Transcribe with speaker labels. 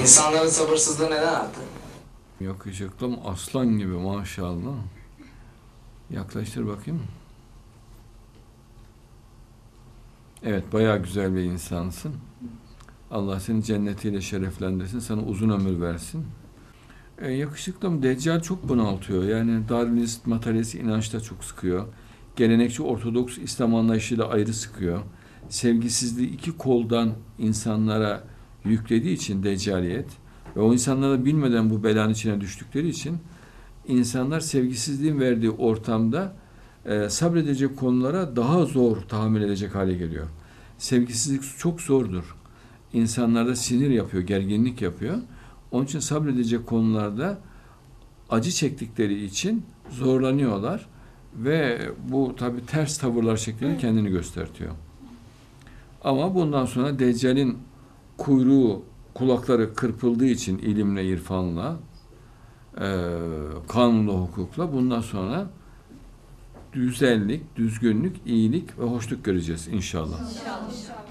Speaker 1: İnsanların sabırsızlığı neden arttı?
Speaker 2: Yakışıklım aslan gibi maşallah. Yaklaştır bakayım. Evet, bayağı güzel bir insansın. Allah seni cennetiyle şereflendirsin, sana uzun ömür versin. E, yakışıklım Deccal çok bunaltıyor. Yani Darwinist, materyalist inançta çok sıkıyor. Gelenekçi Ortodoks İslam anlayışıyla ayrı sıkıyor. Sevgisizliği iki koldan insanlara yüklediği için Deccaliyet ve o insanlara bilmeden bu belanın içine düştükleri için insanlar sevgisizliğin verdiği ortamda e, sabredecek konulara daha zor tahammül edecek hale geliyor. Sevgisizlik çok zordur. İnsanlarda sinir yapıyor, gerginlik yapıyor. Onun için sabredecek konularda acı çektikleri için zorlanıyorlar ve bu tabi ters tavırlar şeklinde kendini göstertiyor. Ama bundan sonra Deccal'in kuyruğu, kulakları kırpıldığı için ilimle, irfanla, e, kanunla, hukukla bundan sonra güzellik, düzgünlük, iyilik ve hoşluk göreceğiz inşallah.
Speaker 3: İnşallah.